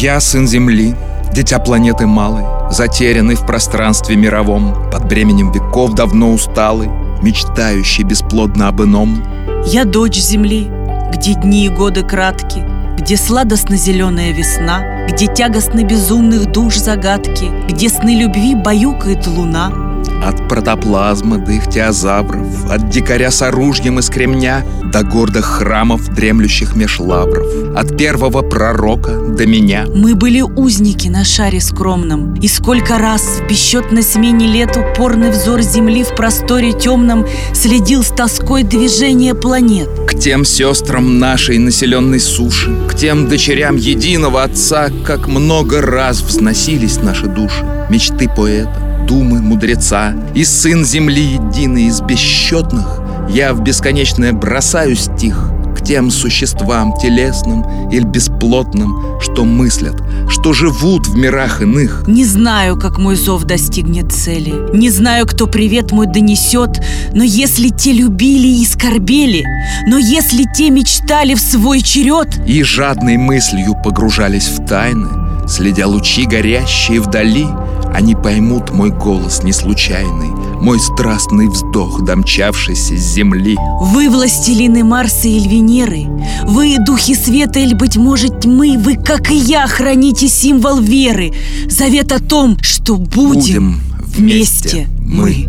Я сын Земли, дитя планеты малой, Затерянный в пространстве мировом, Под бременем веков давно усталый, Мечтающий бесплодно об ином. Я дочь Земли, где дни и годы кратки, Где сладостно-зеленая весна, Где тягостны безумных душ загадки, Где сны любви баюкает луна — от протоплазмы до ихтиозавров, От дикаря с оружием из кремня До гордых храмов, дремлющих меж лавров, От первого пророка до меня. Мы были узники на шаре скромном, И сколько раз в бесчетной смене лет Упорный взор Земли в просторе темном Следил с тоской движения планет. К тем сестрам нашей населенной суши, К тем дочерям единого отца, Как много раз взносились наши души, Мечты поэта, думы мудреца, И сын земли единый из бесчетных, Я в бесконечное бросаю стих К тем существам телесным или бесплотным, Что мыслят, что живут в мирах иных. Не знаю, как мой зов достигнет цели, Не знаю, кто привет мой донесет, Но если те любили и скорбели, Но если те мечтали в свой черед, И жадной мыслью погружались в тайны, Следя лучи горящие вдали, они поймут мой голос неслучайный, Мой страстный вздох, домчавшийся с земли. Вы властелины Марса или Венеры, Вы духи света или, быть может, тьмы, Вы, как и я, храните символ веры, Завет о том, что будем, будем вместе, вместе мы.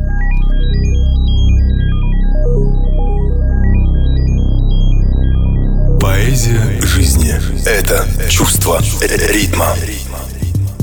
Поэзия жизни – это чувство ритма.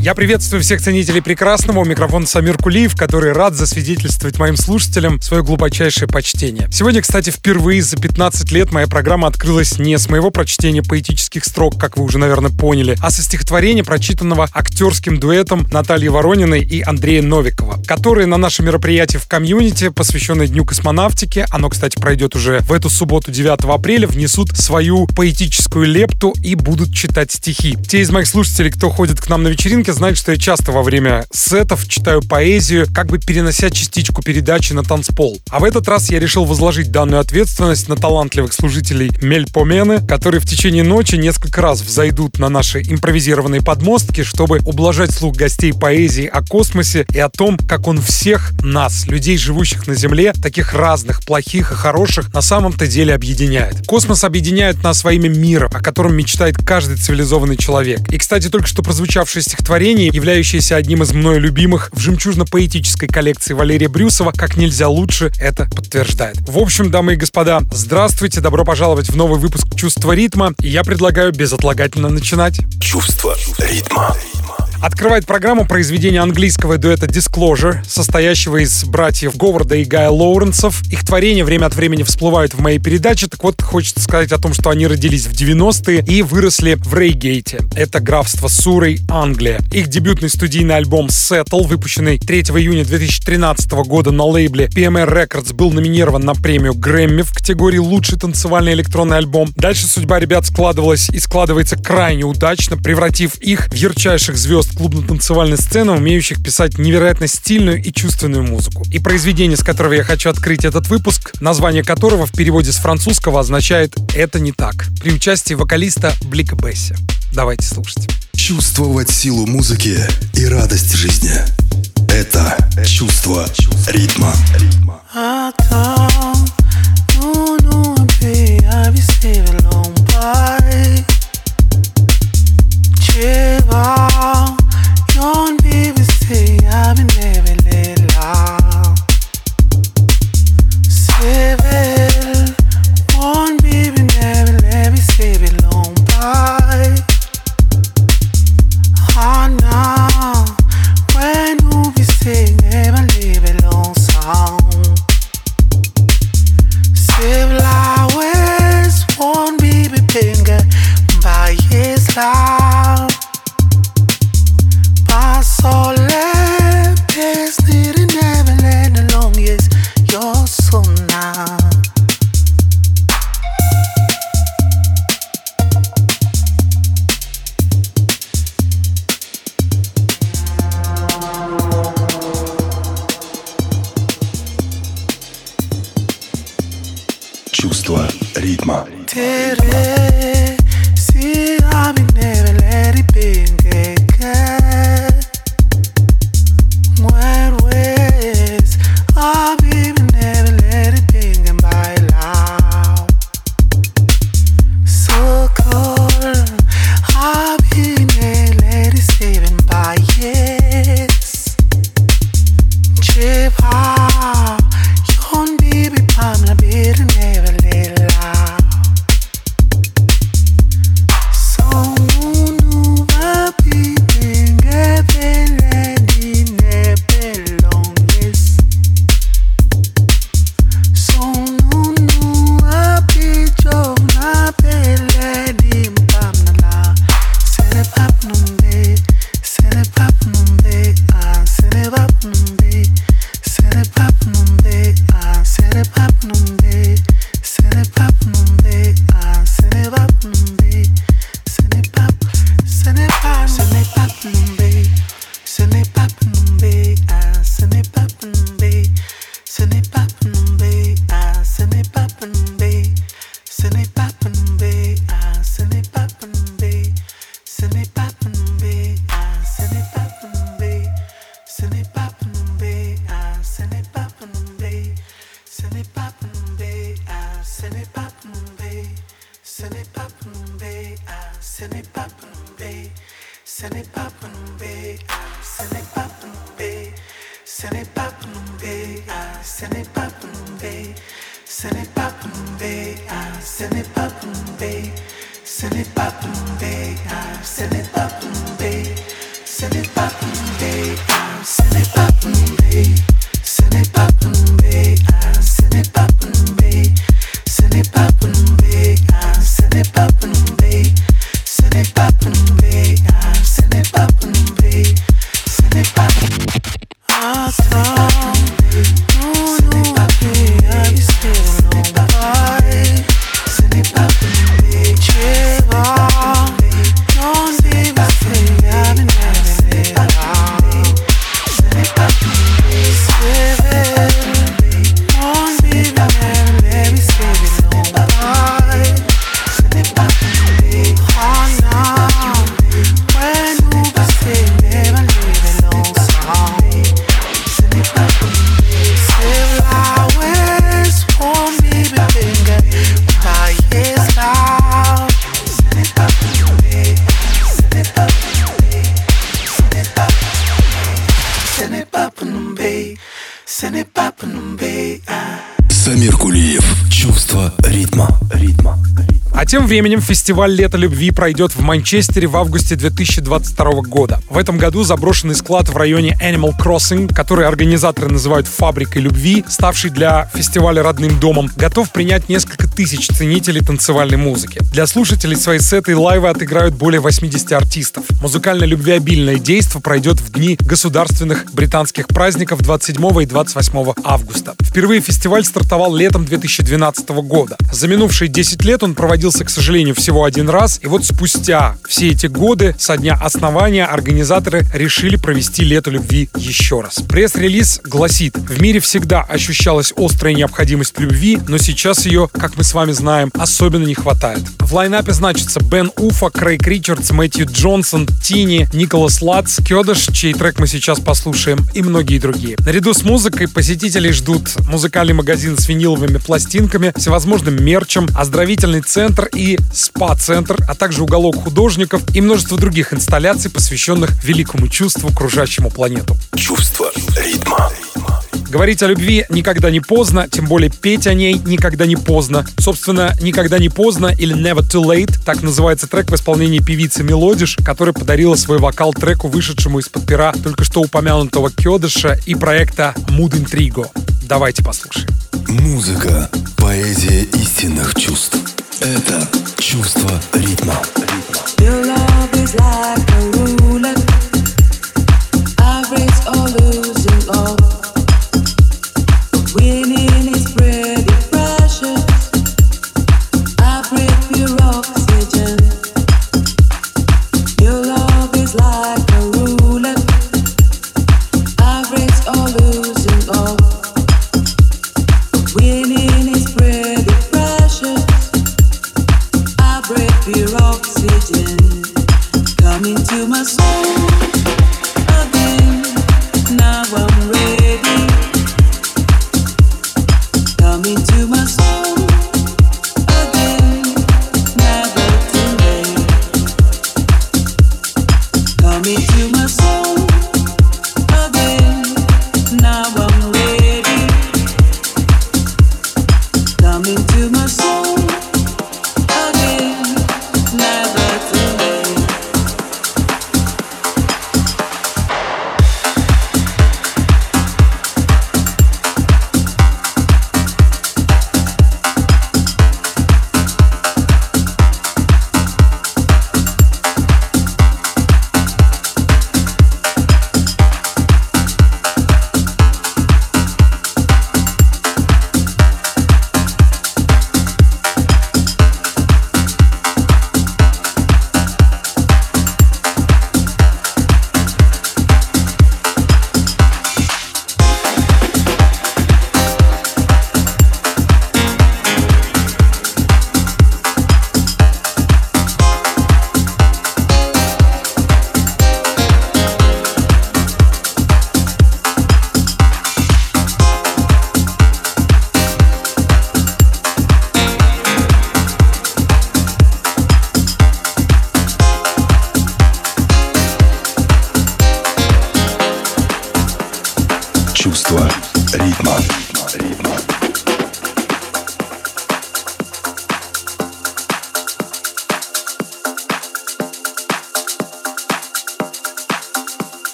Я приветствую всех ценителей прекрасного. У микрофона Самир Кулиев, который рад засвидетельствовать моим слушателям свое глубочайшее почтение. Сегодня, кстати, впервые за 15 лет моя программа открылась не с моего прочтения поэтических строк, как вы уже, наверное, поняли, а со стихотворения, прочитанного актерским дуэтом Натальи Ворониной и Андрея Новикова, которые на нашем мероприятии в комьюнити, посвященное Дню космонавтики, оно, кстати, пройдет уже в эту субботу 9 апреля, внесут свою поэтическую лепту и будут читать стихи. Те из моих слушателей, кто ходит к нам на вечеринки, Янки знает, что я часто во время сетов читаю поэзию, как бы перенося частичку передачи на танцпол. А в этот раз я решил возложить данную ответственность на талантливых служителей Мельпомены, которые в течение ночи несколько раз взойдут на наши импровизированные подмостки, чтобы ублажать слух гостей поэзии о космосе и о том, как он всех нас, людей, живущих на Земле, таких разных, плохих и хороших, на самом-то деле объединяет. Космос объединяет нас во имя о котором мечтает каждый цивилизованный человек. И, кстати, только что прозвучавшее стихотворение стихотворение, являющееся одним из мною любимых в жемчужно-поэтической коллекции Валерия Брюсова, как нельзя лучше это подтверждает. В общем, дамы и господа, здравствуйте, добро пожаловать в новый выпуск «Чувство ритма», и я предлагаю безотлагательно начинать. Чувство ритма. Открывает программу произведение английского дуэта Disclosure, состоящего из братьев Говарда и Гая Лоуренсов. Их творения время от времени всплывают в моей передаче, так вот, хочется сказать о том, что они родились в 90-е и выросли в Рейгейте. Это графство Сурей, Англия. Их дебютный студийный альбом Settle, выпущенный 3 июня 2013 года на лейбле PMR Records, был номинирован на премию Грэмми в категории «Лучший танцевальный электронный альбом». Дальше судьба ребят складывалась и складывается крайне удачно, превратив их в ярчайших звезд звезд клубно-танцевальной сцены, умеющих писать невероятно стильную и чувственную музыку. И произведение, с которого я хочу открыть этот выпуск, название которого в переводе с французского означает «Это не так», при участии вокалиста Блика Бесси. Давайте слушать. Чувствовать силу музыки и радость жизни – это чувство ритма. Attends, nous nous чувство ритма. Терпеть. Mommy never let it be. Временем фестиваль «Лето любви» пройдет в Манчестере в августе 2022 года. В этом году заброшенный склад в районе Animal Crossing, который организаторы называют «фабрикой любви», ставший для фестиваля родным домом, готов принять несколько тысяч ценителей танцевальной музыки. Для слушателей свои сеты и лайвы отыграют более 80 артистов. Музыкально-любвеобильное действо пройдет в дни государственных британских праздников 27 и 28 августа. Впервые фестиваль стартовал летом 2012 года. За минувшие 10 лет он проводился к сожалению, всего один раз. И вот спустя все эти годы со дня основания организаторы решили провести лето любви еще раз. Пресс-релиз гласит, в мире всегда ощущалась острая необходимость любви, но сейчас ее, как мы с вами знаем, особенно не хватает. В лайнапе значится Бен Уфа, Крейг Ричардс, Мэтью Джонсон, Тини, Николас Латс, Кёдыш, чей трек мы сейчас послушаем, и многие другие. Наряду с музыкой посетителей ждут музыкальный магазин с виниловыми пластинками, всевозможным мерчем, оздоровительный центр и спа-центр, а также уголок художников и множество других инсталляций, посвященных великому чувству, кружащему планету. Чувство. Говорить о любви никогда не поздно, тем более петь о ней никогда не поздно. Собственно, «Никогда не поздно» или «Never Too Late» — так называется трек в исполнении певицы Мелодиш, которая подарила свой вокал треку, вышедшему из-под пера только что упомянутого Кёдыша и проекта Mood Intrigo. Давайте послушаем. Музыка — поэзия истинных чувств. Это чувство ритма. Your love is like a roulette. I raise or losing all.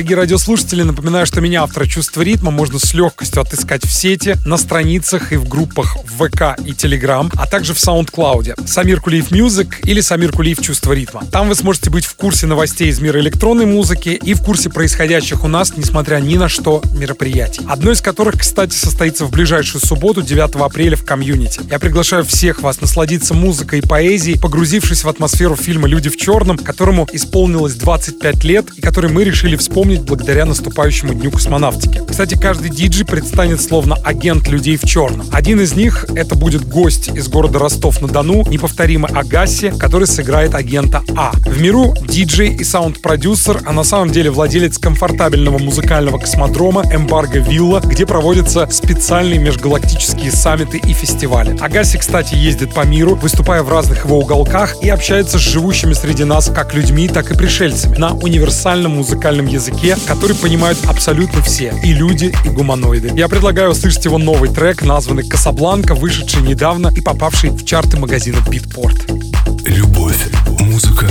Дорогие радиослушатели, напоминаю, что меня, автора «Чувства ритма», можно с легкостью отыскать в сети, на страницах и в группах ВК и Телеграм, а также в SoundCloud. Самир Кулиев Music или Самир Кулиев «Чувство ритма». Там вы сможете быть в курсе новостей из мира электронной музыки и в курсе происходящих у нас, несмотря ни на что, мероприятий. Одно из которых, кстати, состоится в ближайшую субботу, 9 апреля в Community. Я приглашаю всех вас насладиться музыкой и поэзией, погрузившись в атмосферу фильма «Люди в черном», которому исполнилось 25 лет и который мы решили вспомнить благодаря наступающему Дню космонавтики. Кстати, каждый диджей предстанет словно агент людей в черном. Один из них — это будет гость из города Ростов-на-Дону, неповторимый Агаси, который сыграет агента А. В миру диджей и саунд-продюсер, а на самом деле владелец комфортабельного музыкального космодрома Эмбарго Вилла, где проводятся специальные межгалактические саммиты и фестивали. Агаси, кстати, ездит по миру, выступая в разных его уголках и общается с живущими среди нас как людьми, так и пришельцами на универсальном музыкальном языке, который понимают абсолютно все, и люди, и гуманоиды. Я предлагаю услышать его новый трек, названный «Касабланка», вышедший недавно и попавший в чарты магазина Beatport. Любовь, музыка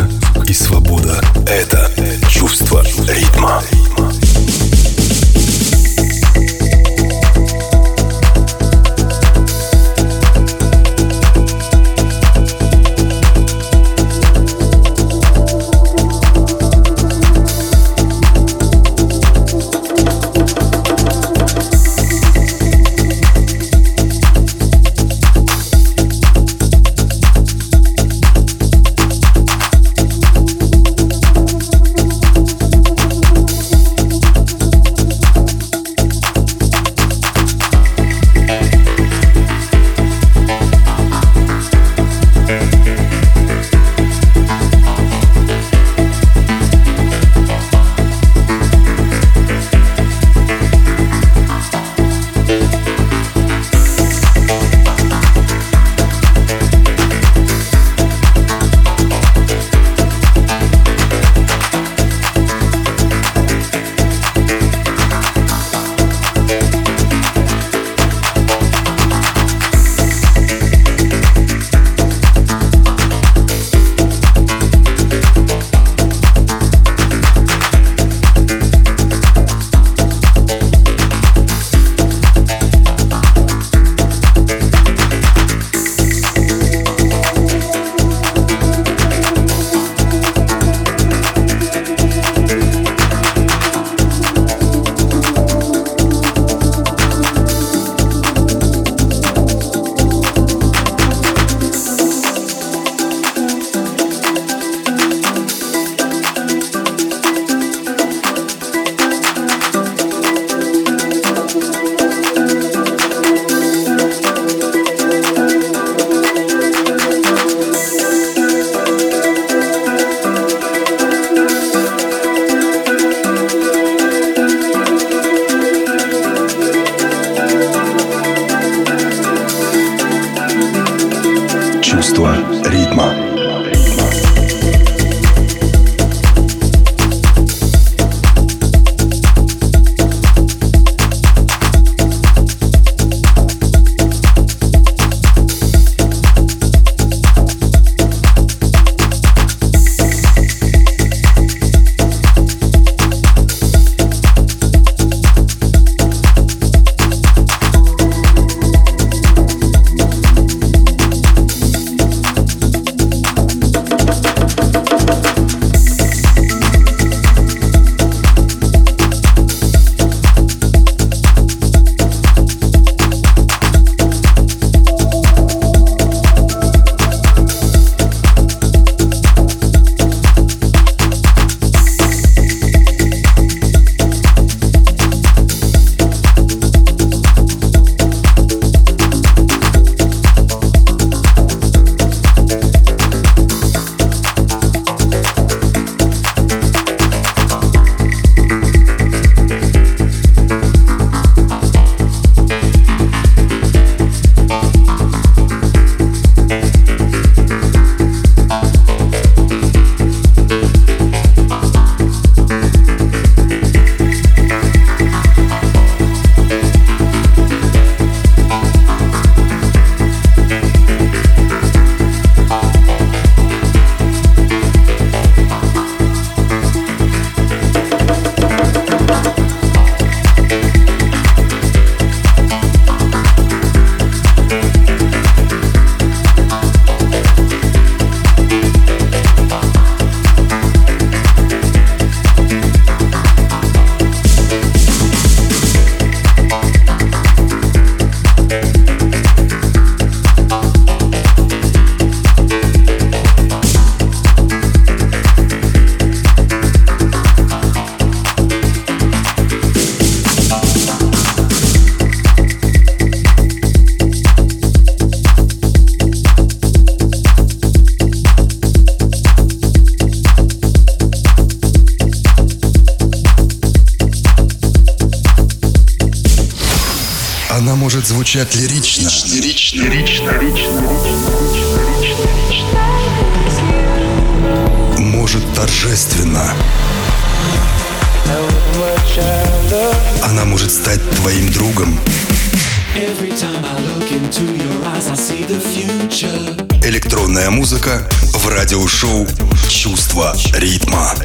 и свобода — это чувство ритма. Может звучать лирично. Лирично. Лирично. Может торжественно. Она может стать твоим другом. Электронная музыка в радиошоу «Чувство ритма».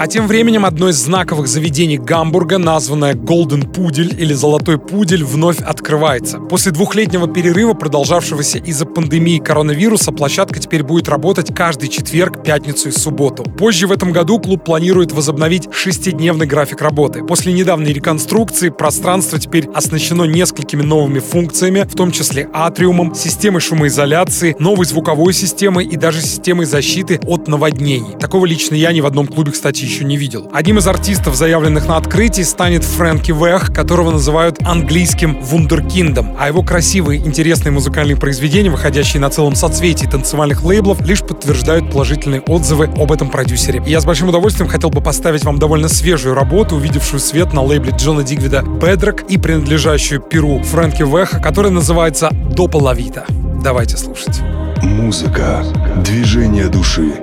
А тем временем одно из знаковых заведений Гамбурга, названное Golden Пудель или Золотой Пудель, вновь открывается. После двухлетнего перерыва, продолжавшегося из-за пандемии коронавируса, площадка теперь будет работать каждый четверг, пятницу и субботу. Позже в этом году клуб планирует возобновить шестидневный график работы. После недавней реконструкции пространство теперь оснащено несколькими новыми функциями, в том числе атриумом, системой шумоизоляции, новой звуковой системой и даже системой защиты от наводнений. Такого лично я ни в одном клубе, кстати, еще не видел. Одним из артистов, заявленных на открытии, станет Фрэнки Вэх, которого называют английским вундеркиндом, а его красивые, интересные музыкальные произведения, выходящие на целом соцветии танцевальных лейблов, лишь подтверждают положительные отзывы об этом продюсере. И я с большим удовольствием хотел бы поставить вам довольно свежую работу, увидевшую свет на лейбле Джона Дигвида Бедрок и принадлежащую Перу Фрэнки Веха, которая называется «Дополовита». Давайте слушать. Музыка, движение души.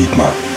Чувство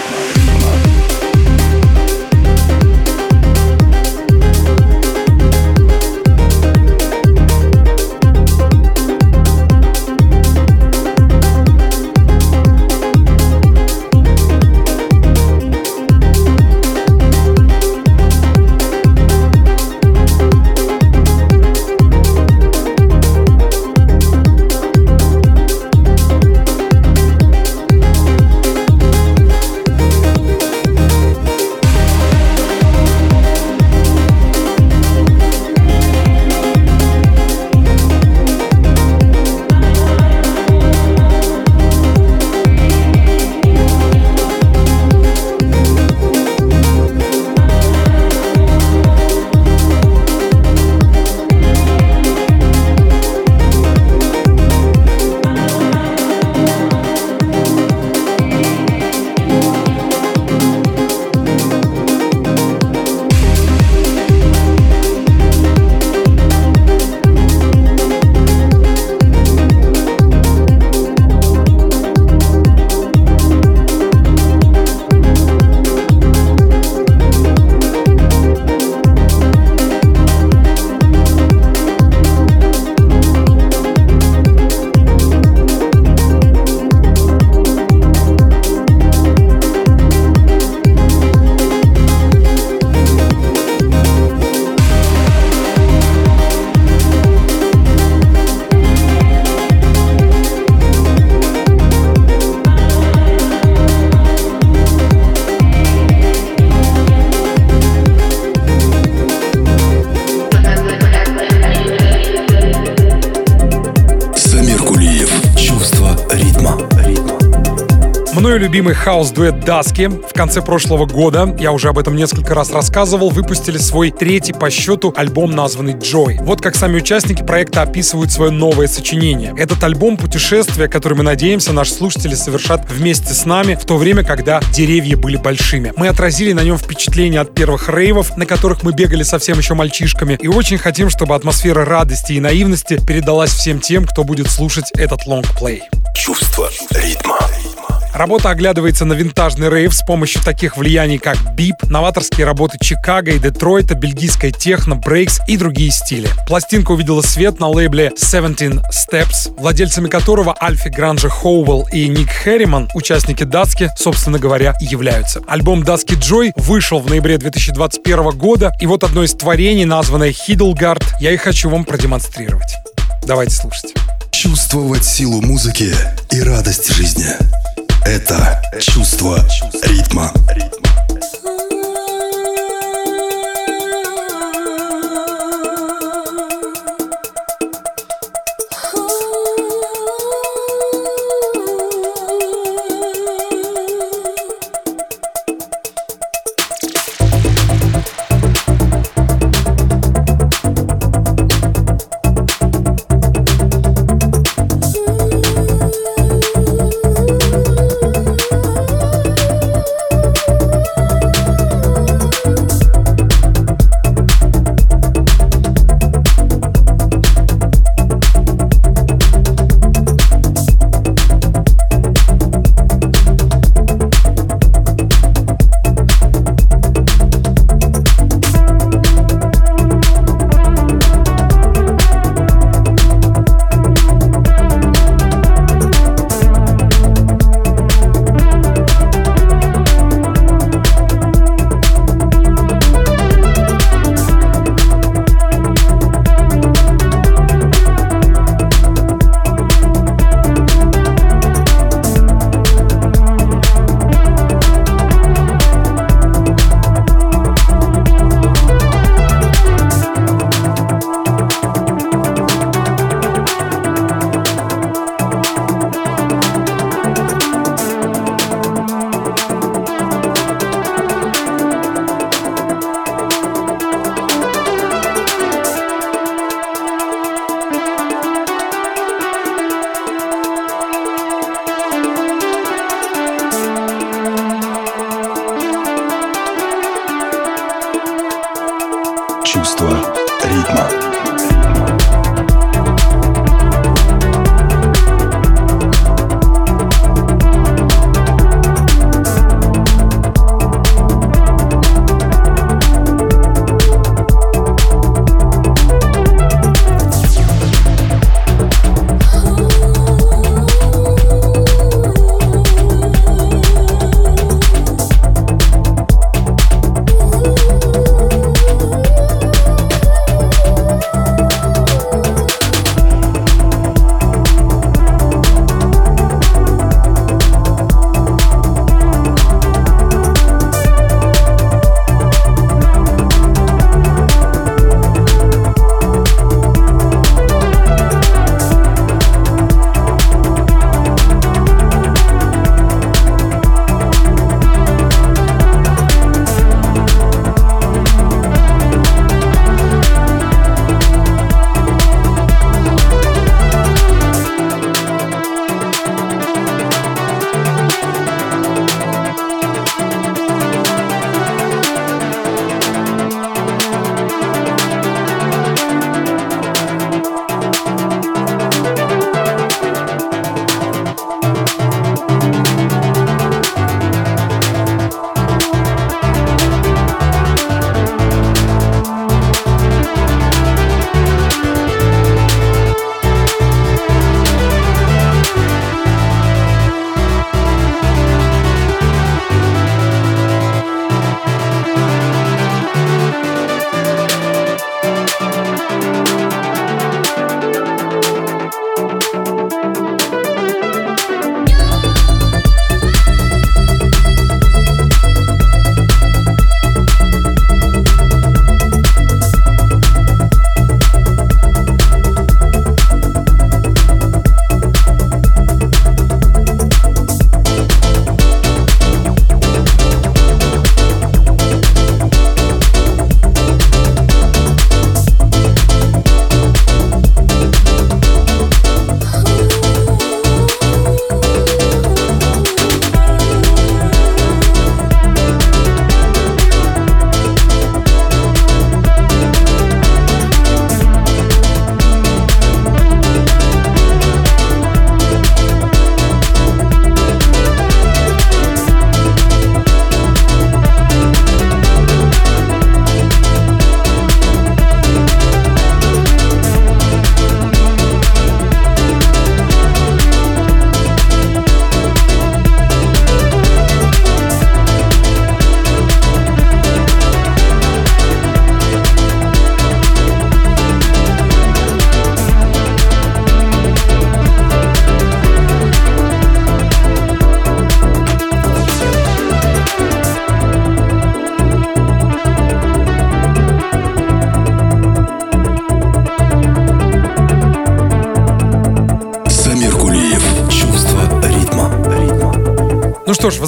ритма. любимый хаус-дуэт Dusky в конце прошлого года, я уже об этом несколько раз рассказывал, выпустили свой третий по счету альбом, названный «Joy». Вот как сами участники проекта описывают свое новое сочинение. Этот альбом — путешествие, которое мы надеемся, наши слушатели совершат вместе с нами в то время, когда деревья были большими. Мы отразили на нем впечатления от первых рейвов, на которых мы бегали совсем еще мальчишками, и очень хотим, чтобы атмосфера радости и наивности передалась всем тем, кто будет слушать этот лонгплей. Чувство ритма. Работа оглядывается на винтажный рейв с помощью таких влияний, как бип, новаторские работы Чикаго и Детройта, бельгийская техно, брейкс и другие стили. Пластинка увидела свет на лейбле 17 Steps, владельцами которого Альфи Гранжа Хоуэлл и Ник Хэрриман, участники Даски, собственно говоря, являются. Альбом Даски Джой вышел в ноябре 2021 года, и вот одно из творений, названное Хиддлгард, я и хочу вам продемонстрировать. Давайте слушать. Чувствовать силу музыки и радость жизни. Это чувство ритма.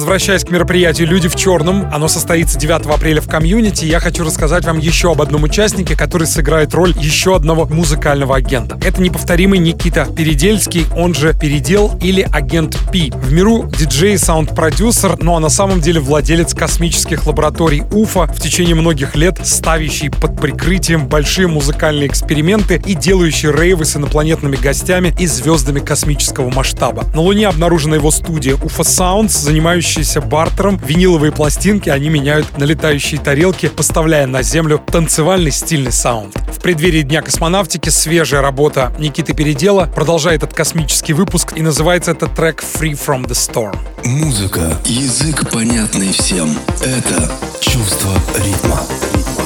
Возвращаясь к мероприятию «Люди в черном», оно состоится 9 апреля в комьюнити, я хочу рассказать вам еще об одном участнике, который сыграет роль еще одного музыкального агента. Это неповторимый Никита Передельский, он же Передел или агент Пи. В миру диджей, саунд-продюсер, ну а на самом деле владелец космических лабораторий УФА, в течение многих лет ставящий под прикрытием большие музыкальные эксперименты и делающий рейвы с инопланетными гостями и звездами космического масштаба. На Луне обнаружена его студия Уфа Sounds, занимающаяся бартером. Виниловые пластинки они меняют на летающие тарелки, поставляя на Землю танцевальный стильный саунд. В преддверии Дня космонавтики свежая работа Никиты Передела продолжает этот космический выпуск и называется этот трек Free from the Storm. Музыка, язык понятный всем. Это чувство ритма. Чувство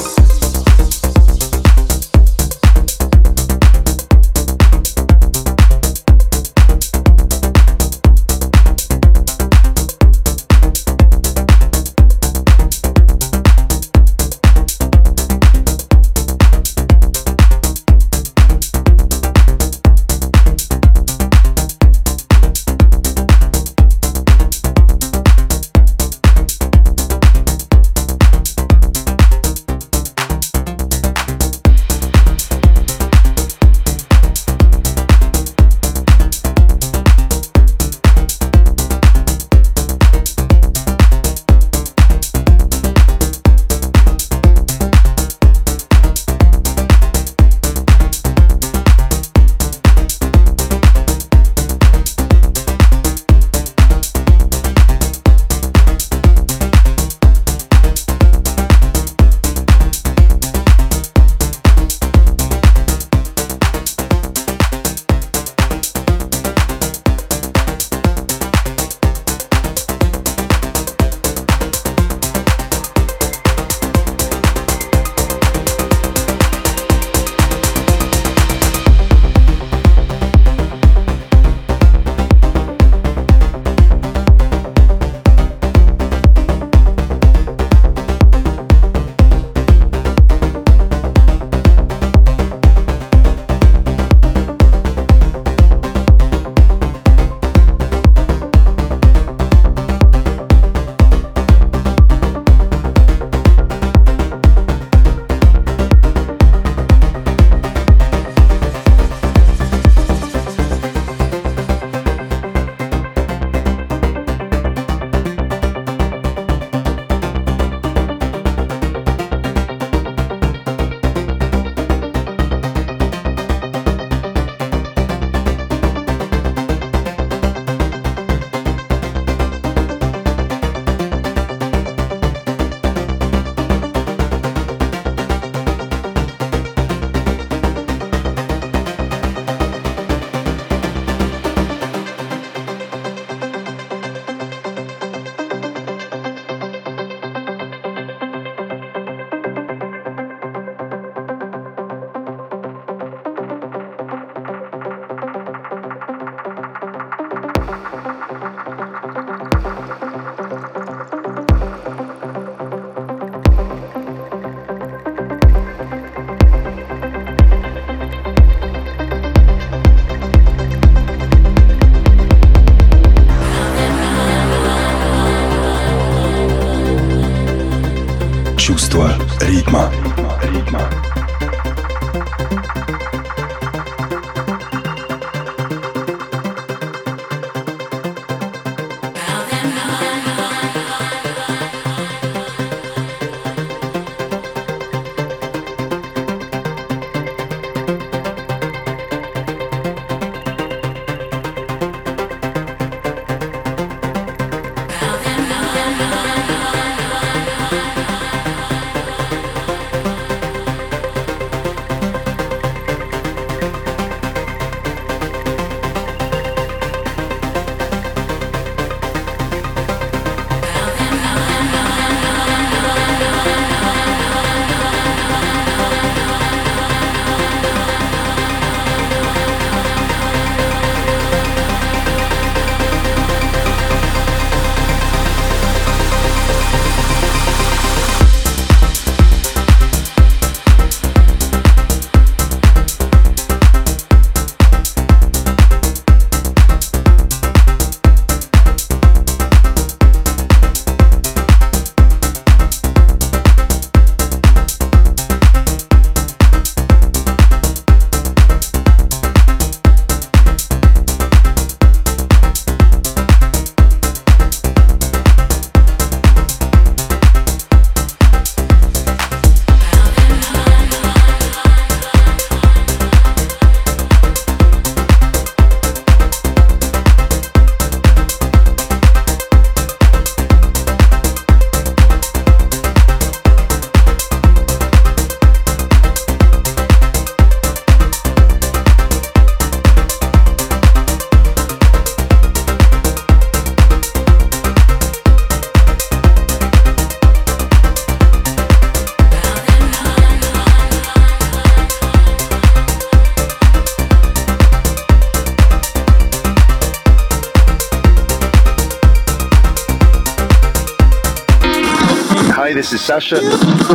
Sasha.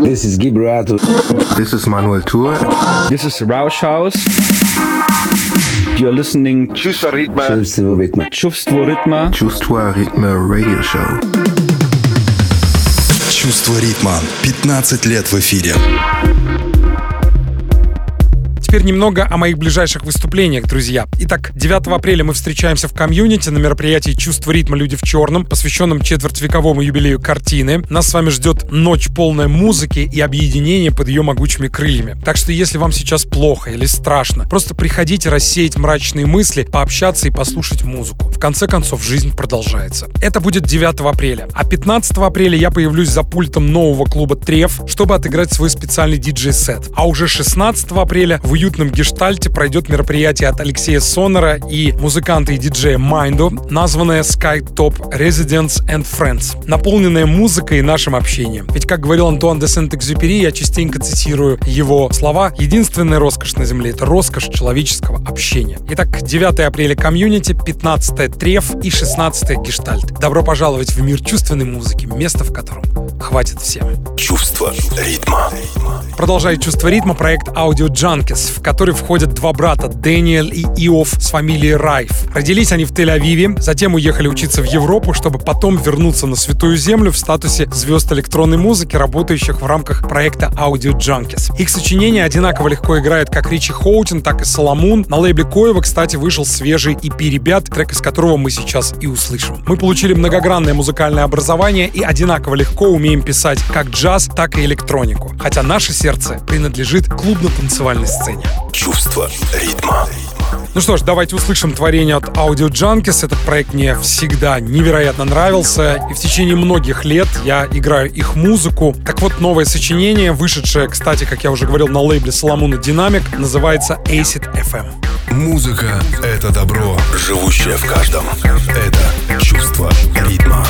This is Gibrato. This is Manuel Tour. This is Rausch House. You're listening to Чувство ритма. Чувство ритма. Чувство ритма. Чувство ритма радио шоу. Чувство ритма. 15 лет в эфире. Теперь немного о моих ближайших выступлениях, друзья. Итак, 9 апреля мы встречаемся в комьюнити на мероприятии «Чувство ритма. Люди в черном», посвященном четвертьвековому юбилею картины. Нас с вами ждет ночь полная музыки и объединения под ее могучими крыльями. Так что если вам сейчас плохо или страшно, просто приходите рассеять мрачные мысли, пообщаться и послушать музыку. В конце концов, жизнь продолжается. Это будет 9 апреля. А 15 апреля я появлюсь за пультом нового клуба «Треф», чтобы отыграть свой специальный диджей-сет. А уже 16 апреля в уютном гештальте пройдет мероприятие от Алексея Сонора и музыканта и диджея Майндо, названное Skytop Residents and Friends, наполненное музыкой и нашим общением. Ведь, как говорил Антуан де Сент-Экзюпери, я частенько цитирую его слова, единственная роскошь на Земле — это роскошь человеческого общения. Итак, 9 апреля комьюнити, 15 треф и 16 гештальт. Добро пожаловать в мир чувственной музыки, место в котором хватит всем. Чувство ритма. Продолжает чувство ритма проект Audio Junkies, в который входят два брата Дэниел и Иов с фамилией Райф. Родились они в Тель-Авиве, затем уехали учиться в Европу, чтобы потом вернуться на Святую Землю в статусе звезд электронной музыки, работающих в рамках проекта Audio Junkies. Их сочинения одинаково легко играют как Ричи Хоутин, так и Соломун. На лейбле Коева, кстати, вышел свежий EP ребят, трек из которого мы сейчас и услышим. Мы получили многогранное музыкальное образование и одинаково легко умеем писать как джаз, так и электронику. Хотя наше сердце принадлежит клубно-танцевальной сцене. Чувство ритма. Ну что ж, давайте услышим творение от Audio Junkies. Этот проект мне всегда невероятно нравился, и в течение многих лет я играю их музыку. Так вот, новое сочинение, вышедшее, кстати, как я уже говорил, на лейбле Соломона Динамик, называется Acid FM. Музыка — это добро, живущее в каждом. Это чувство ритма.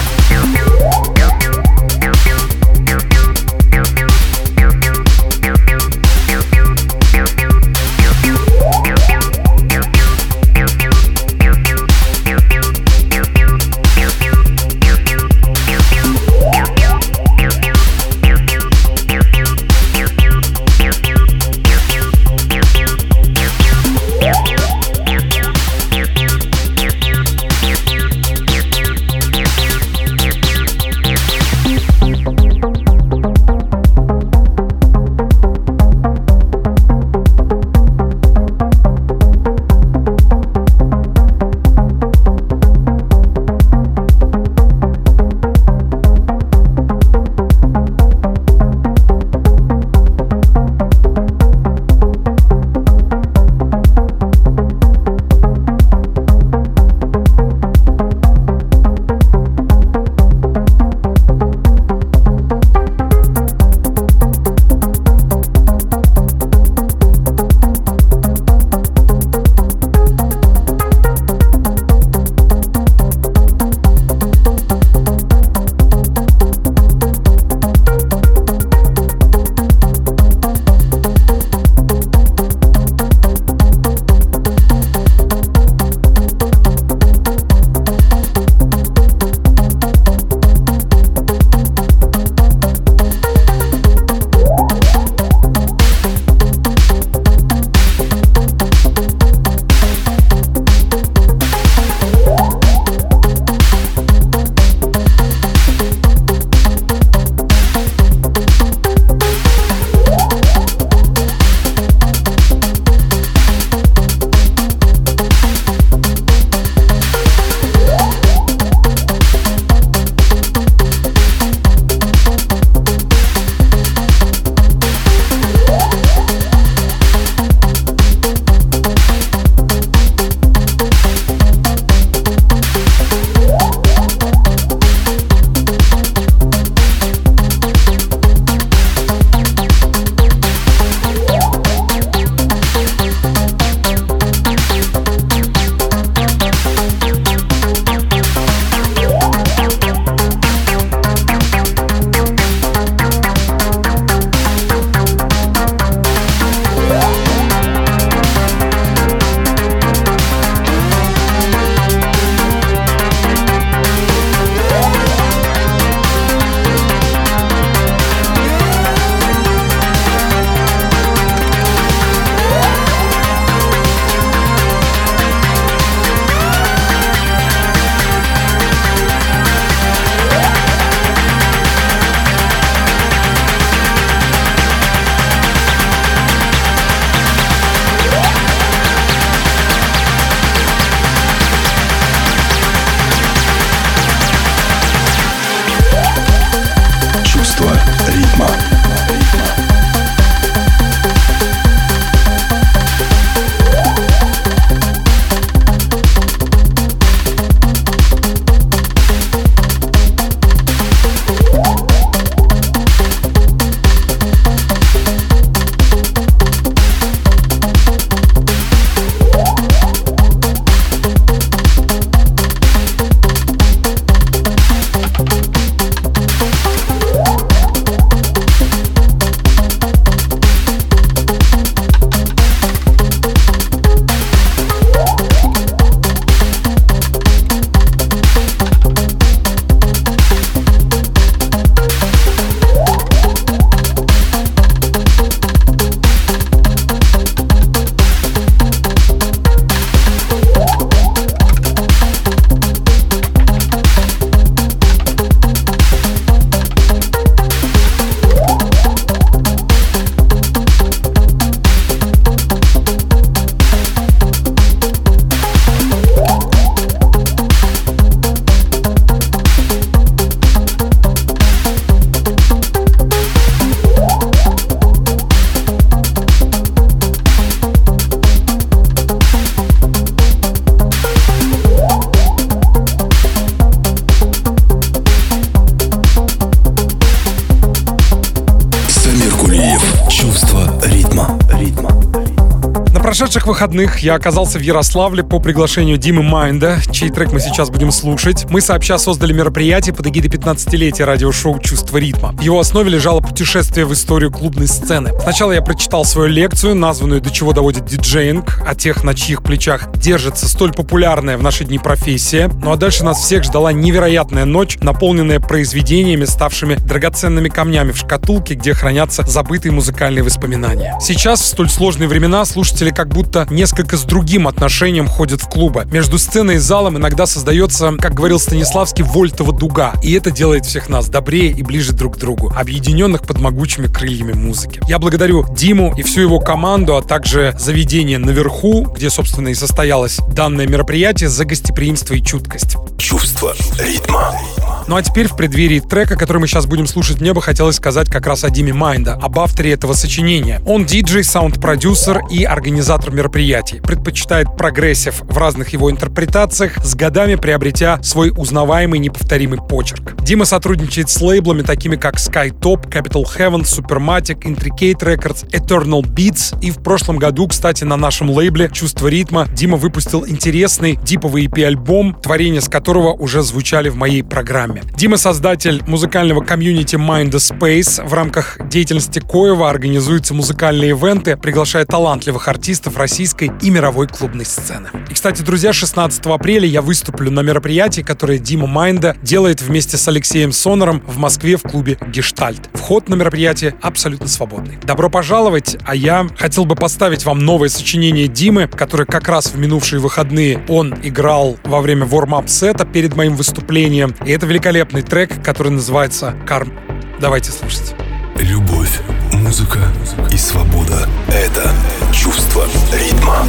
Прошедших выходных я оказался в Ярославле по приглашению Димы Майнда, чей трек мы сейчас будем слушать. Мы сообща создали мероприятие под эгидой 15-летия радиошоу «Чувство ритма». В его основе лежало путешествие в историю клубной сцены. Сначала я прочитал свою лекцию, названную «До чего доводит диджеинг», о тех, на чьих плечах держится столь популярная в наши дни профессия. Ну а дальше нас всех ждала невероятная ночь, наполненная произведениями, ставшими драгоценными камнями в шкатулке, где хранятся забытые музыкальные воспоминания. Сейчас, в столь сложные времена, слушатели как будто несколько с другим отношением ходят в клубы. Между сценой и залом иногда создается, как говорил Станиславский, вольтова дуга. И это делает всех нас добрее и ближе друг к другу, объединенных под могучими крыльями музыки. Я благодарю Диму и всю его команду, а также заведение наверху, где, собственно, и состоялось данное мероприятие, за гостеприимство и чуткость. Чувство ритма. Ну а теперь в преддверии трека, который мы сейчас будем слушать, мне бы хотелось сказать как раз о Диме Майнда, об авторе этого сочинения. Он диджей, саунд-продюсер и организатор мероприятий. Предпочитает прогрессив в разных его интерпретациях, с годами приобретя свой узнаваемый неповторимый почерк. Дима сотрудничает с лейблами такими как Skytop, Capital Heaven, Supermatic, Intricate Records, Eternal Beats и в прошлом году, кстати, на нашем лейбле «Чувство ритма» Дима выпустил интересный диповый EP-альбом, творения с которого уже звучали в моей программе. Дима — создатель музыкального комьюнити Mind the Space. В рамках деятельности Коева организуются музыкальные ивенты, приглашая талантливых артистов российской и мировой клубной сцены. И, кстати, друзья, 16 апреля я выступлю на мероприятии, которое Дима Майнда делает вместе с Алексеем Сонором в Москве в клубе «Гештальт». Вход на мероприятие абсолютно свободный. Добро пожаловать, а я хотел бы поставить вам новое сочинение Димы, которое как раз в минувшие выходные он играл во время ворм-ап сета перед моим выступлением. И это великолепный трек, который называется «Карм». Давайте слушать. Любовь, музыка и свобода — это чувство ритма.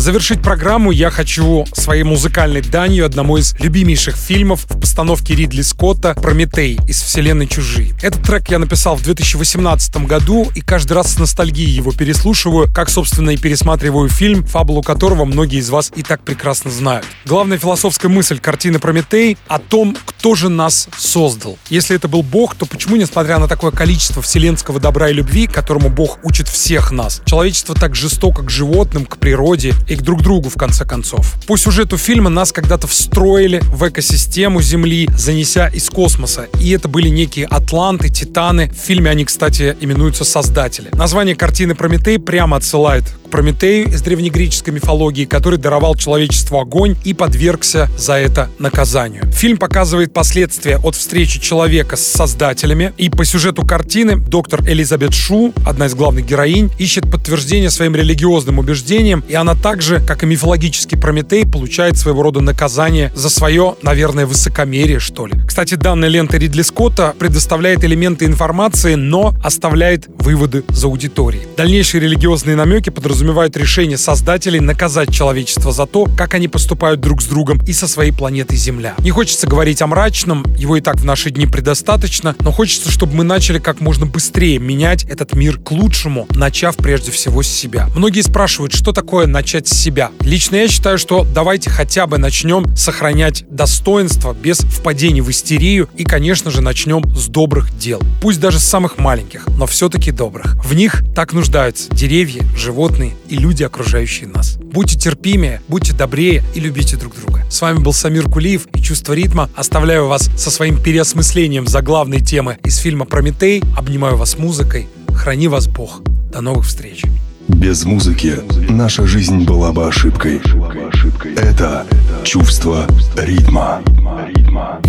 Завершить программу я хочу своей музыкальной данью одному из любимейших фильмов в постановке Ридли Скотта «Прометей» из вселенной «Чужие». Этот трек я написал в 2018 году и каждый раз с ностальгией его переслушиваю, как, собственно, и пересматриваю фильм, фабулу которого многие из вас и так прекрасно знают. Главная философская мысль картины «Прометей» о том, кто же нас создал. Если это был Бог, то почему, несмотря на такое количество вселенского добра и любви, которому Бог учит всех нас, человечество так жестоко к животным, к природе и к друг другу, в конце концов? По сюжету фильма нас когда-то встроили в экосистему Земли, занеся из космоса. И это были некие атланты, титаны. В фильме они, кстати, именуются создатели. Название картины «Прометей» прямо отсылает к Прометею из древнегреческой мифологии, который даровал человечеству огонь и подвергся за это наказанию. Фильм показывает последствия от встречи человека с создателями, и по сюжету картины доктор Элизабет Шу, одна из главных героинь, ищет подтверждение своим религиозным убеждениям, и она также, как и мифологический Прометей, получает своего рода наказание за свое, наверное, высокомерие, что ли. Кстати, данная лента Ридли Скотта предоставляет элементы информации, но оставляет выводы за аудиторией. Дальнейшие религиозные намеки подразумевают решение создателей наказать человечество за то, как они поступают друг с другом и со своей планетой Земля. Не хочется говорить о мрачном, его и так в наши дни предостаточно, но хочется, чтобы мы начали как можно быстрее менять этот мир к лучшему, начав прежде всего с себя. Многие спрашивают, что такое начать с себя. Лично я считаю, что давайте хотя бы начнем сохранять достоинство без впадений в истерию и, конечно же, начнем с добрых дел. Пусть даже с самых маленьких, но все-таки добрых. В них так нуждаются деревья, животные, и люди, окружающие нас. Будьте терпимее, будьте добрее и любите друг друга. С вами был Самир Кулиев и «Чувство ритма». Оставляю вас со своим переосмыслением заглавной темы из фильма «Прометей». Обнимаю вас музыкой. Храни вас Бог. До новых встреч. Без музыки наша жизнь была бы ошибкой. Это чувство ритма. Чувство